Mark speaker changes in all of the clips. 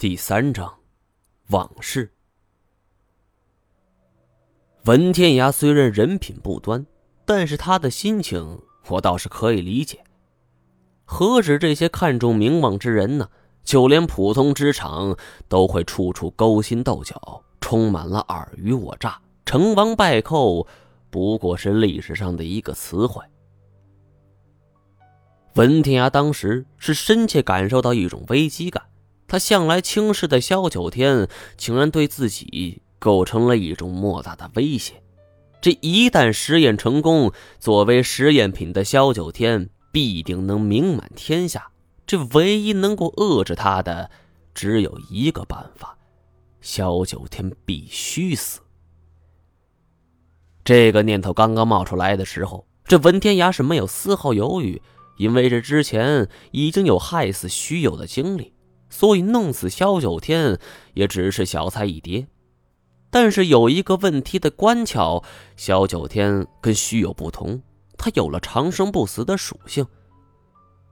Speaker 1: 第三章，往事。文天涯虽然人品不端，但是他的心情我倒是可以理解。何止这些看重名望之人呢？就连普通职场都会处处勾心斗角，充满了尔虞我诈、成王败寇，不过是历史上的一个词汇。文天涯当时是深切感受到一种危机感。他向来轻视的萧九天，竟然对自己构成了一种莫大的威胁。这一旦实验成功，作为实验品的萧九天必定能名满天下。这唯一能够遏制他的，只有一个办法：萧九天必须死。这个念头刚刚冒出来的时候，这文天涯是没有丝毫犹豫，因为这之前已经有害死徐友的经历。所以弄死萧九天也只是小菜一碟，但是有一个问题的关窍：萧九天跟虚有不同，他有了长生不死的属性，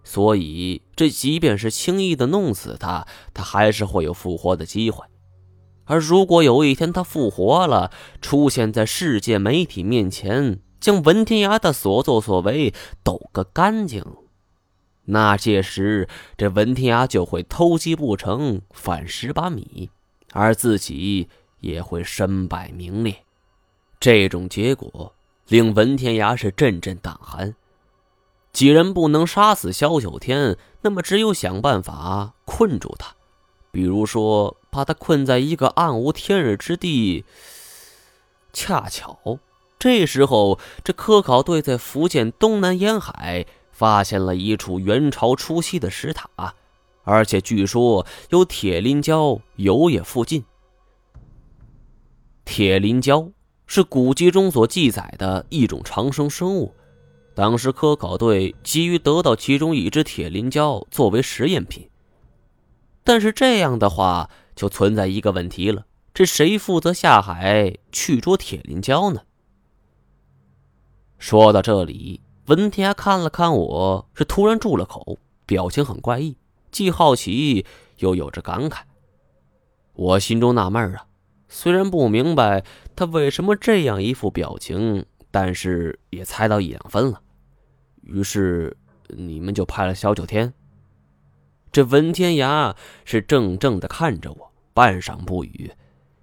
Speaker 1: 所以这即便是轻易的弄死他，他还是会有复活的机会。而如果有一天他复活了，出现在世界媒体面前，将文天涯的所作所为抖个干净。那届时，这文天涯就会偷鸡不成反蚀把米，而自己也会身败名裂。这种结果令文天涯是阵阵胆寒。几人不能杀死萧九天，那么只有想办法困住他，比如说把他困在一个暗无天日之地。恰巧这时候，这科考队在福建东南沿海。发现了一处元朝初期的石塔，而且据说有铁鳞蛟游冶附近。铁鳞礁是古籍中所记载的一种长生生物，当时科考队急于得到其中一只铁鳞礁作为实验品。但是这样的话，就存在一个问题了：这谁负责下海去捉铁鳞礁呢？说到这里。文天涯看了看我，是突然住了口，表情很怪异，既好奇又有着感慨。我心中纳闷啊，虽然不明白他为什么这样一副表情，但是也猜到一两分了。于是你们就派了萧九天。这文天涯是怔怔的看着我，半晌不语，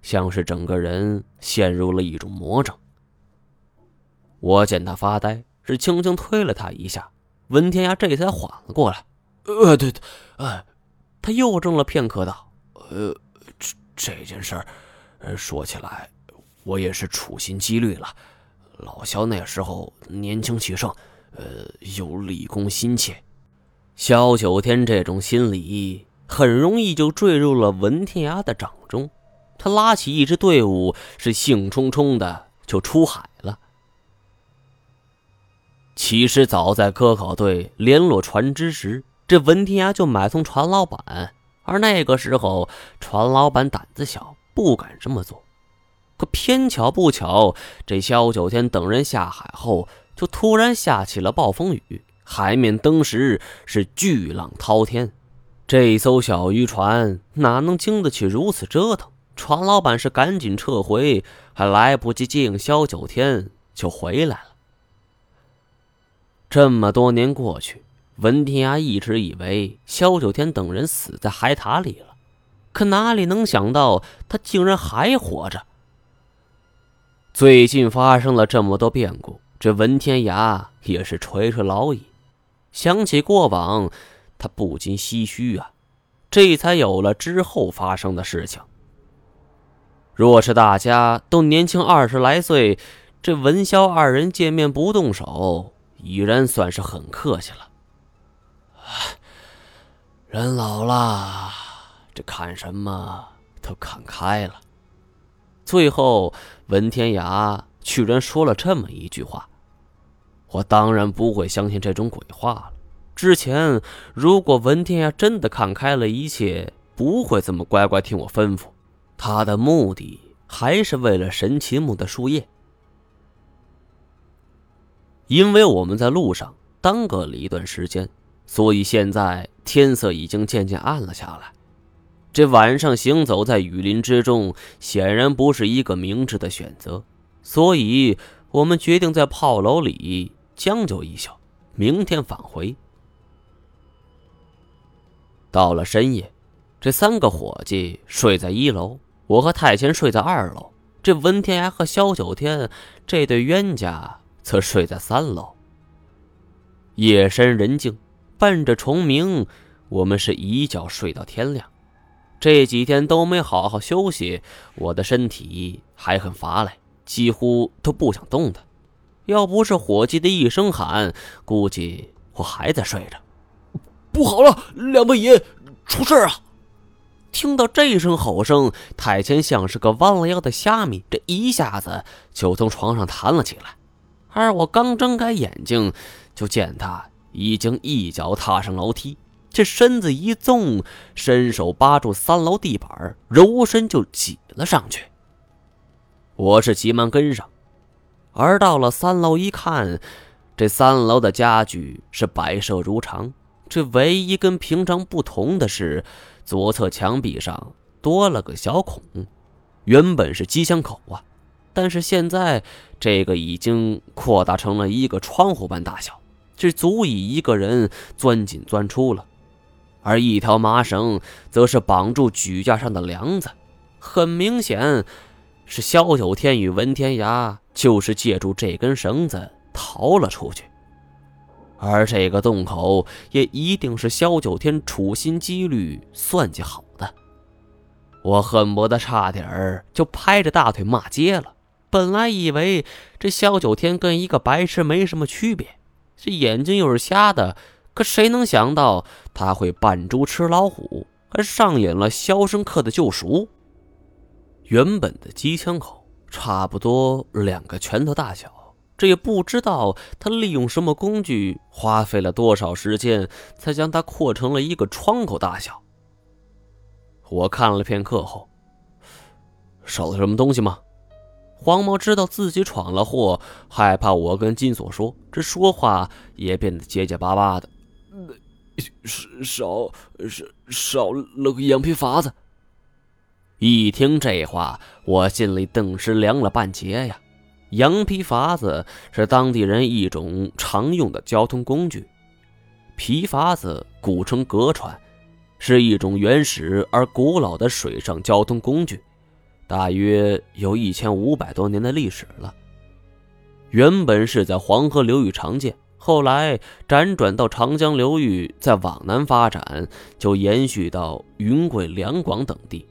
Speaker 1: 像是整个人陷入了一种魔怔。我见他发呆。是轻轻推了他一下，文天涯这才缓了过来。呃，对对，呃，他又怔了片刻，道：“呃，这这件事儿，说起来，我也是处心积虑了。老萧那时候年轻气盛，呃，又立功心切。萧九天这种心理，很容易就坠入了文天涯的掌中。他拉起一支队伍，是兴冲冲的就出海了。”其实早在科考队联络船只时，这文天涯就买通船老板。而那个时候，船老板胆子小，不敢这么做。可偏巧不巧，这萧九天等人下海后，就突然下起了暴风雨，海面登时是巨浪滔天。这艘小渔船哪能经得起如此折腾？船老板是赶紧撤回，还来不及接应萧九天，就回来了。这么多年过去，文天涯一直以为萧九天等人死在海塔里了，可哪里能想到他竟然还活着。最近发生了这么多变故，这文天涯也是垂垂老矣。想起过往，他不禁唏嘘啊，这才有了之后发生的事情。若是大家都年轻二十来岁，这文萧二人见面不动手。已然算是很客气了。人老了，这看什么都看开了。最后，文天涯居然说了这么一句话，我当然不会相信这种鬼话了。之前，如果文天涯真的看开了一切，不会这么乖乖听我吩咐。他的目的还是为了神奇木的树叶。因为我们在路上耽搁了一段时间，所以现在天色已经渐渐暗了下来。这晚上行走在雨林之中，显然不是一个明智的选择，所以我们决定在炮楼里将就一宿，明天返回。到了深夜，这三个伙计睡在一楼，我和太监睡在二楼，这文天涯和萧九天这对冤家则睡在三楼。夜深人静，伴着虫鸣，我们是一觉睡到天亮。这几天都没好好休息，我的身体还很乏累，几乎都不想动弹。要不是伙计的一声喊，估计我还在睡着。
Speaker 2: 不好了，两位爷出事啊！
Speaker 1: 听到这声吼声，太监像是个弯了腰的虾米，这一下子就从床上弹了起来。而我刚睁开眼睛，就见他已经一脚踏上楼梯，这身子一纵，伸手扒住三楼地板，柔身就挤了上去。我是急忙跟上，而到了三楼一看，这三楼的家具是摆设如常。这唯一跟平常不同的是，左侧墙壁上多了个小孔，原本是机枪口啊，但是现在这个已经扩大成了一个窗户般大小，这足以一个人钻进钻出了。而一条麻绳则是绑住举架上的梁子，很明显是萧九天与文天涯就是借助这根绳子逃了出去。而这个洞口也一定是萧九天处心积虑算计好的。我恨不得差点儿就拍着大腿骂街了。本来以为这萧九天跟一个白痴没什么区别，这眼睛又是瞎的，可谁能想到他会扮猪吃老虎，还上演了《肖申克的救赎》。原本的机枪口差不多两个拳头大小。这也不知道他利用什么工具，花费了多少时间，才将它扩成了一个窗口大小。我看了片刻后，少了什么东西吗？黄毛知道自己闯了祸，害怕我跟金锁说，这说话也变得结结巴巴的。
Speaker 2: 少少少了个羊皮筏子。
Speaker 1: 一听这话，我心里顿时凉了半截呀。羊皮筏子是当地人一种常用的交通工具。皮筏子古称隔船，是一种原始而古老的水上交通工具，大约有一千五百多年的历史了。原本是在黄河流域常见，后来辗转到长江流域，再往南发展，就延续到云贵两广等地。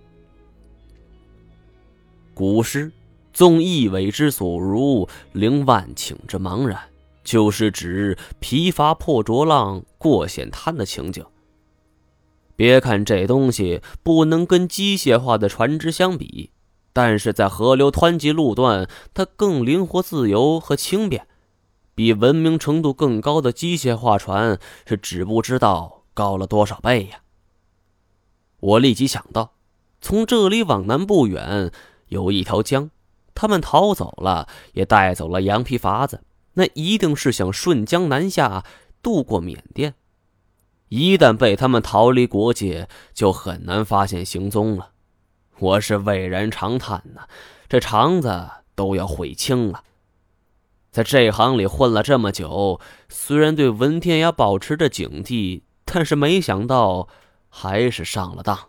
Speaker 1: 古诗。纵一苇之所如，凌万顷之茫然，就是指疲乏破浊浪过险滩的情景。别看这东西不能跟机械化的船只相比，但是在河流湍急路段，它更灵活自由和轻便，比文明程度更高的机械化船是只不知道高了多少倍呀！我立即想到，从这里往南不远有一条江。他们逃走了，也带走了羊皮筏子，那一定是想顺江南下，渡过缅甸。一旦被他们逃离国界，就很难发现行踪了。我是伟人长叹呐，这肠子都要悔青了。在这行里混了这么久，虽然对文天涯保持着警惕，但是没想到还是上了当。